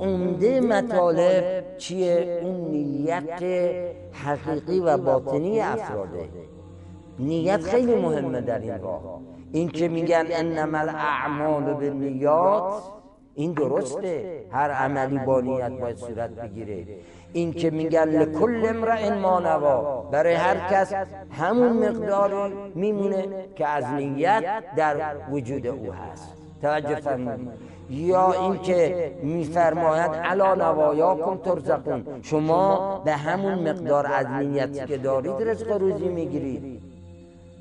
عمده مطالب چیه؟ اون نیت حقیقی و باطنی افراده. نیت خیلی مهمه در این راه. این که میگن انما الاعمال به نیات این درسته. هر عملی با نیت باید صورت بگیره. این که میگن لکل امرئ ما نوا برای هر کس همون مقدار میمونه که از نیت در وجود او هست. توجه فرمایید یا اینکه میفرماید علا نوایاکم ترزقون. شما به همون مقدار از نیتی که دارید رزق روزی می‌گیرید.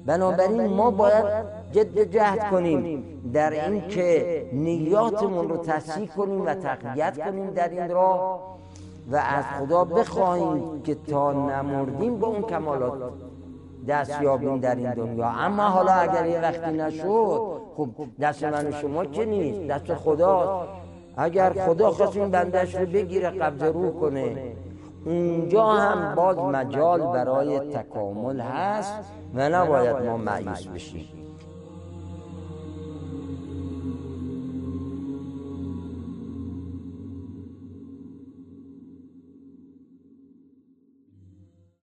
بنابراین ما باید جد جهد کنیم. در اینکه نیاتمون رو تصحیح کنیم و تقویت کنیم در این راه و از خدا بخواهیم که تا نمردیم به اون کمالات دست یابیم در این دنیا. اما حالا اگر یه وقتی نشد خب دست من و شما که نیست دست خداست. اگر خدا خواست این بندش رو بگیره قبض روح کنه. اونجا هم باز مجال برای تکامل هست و نباید ما معیوس بشیم.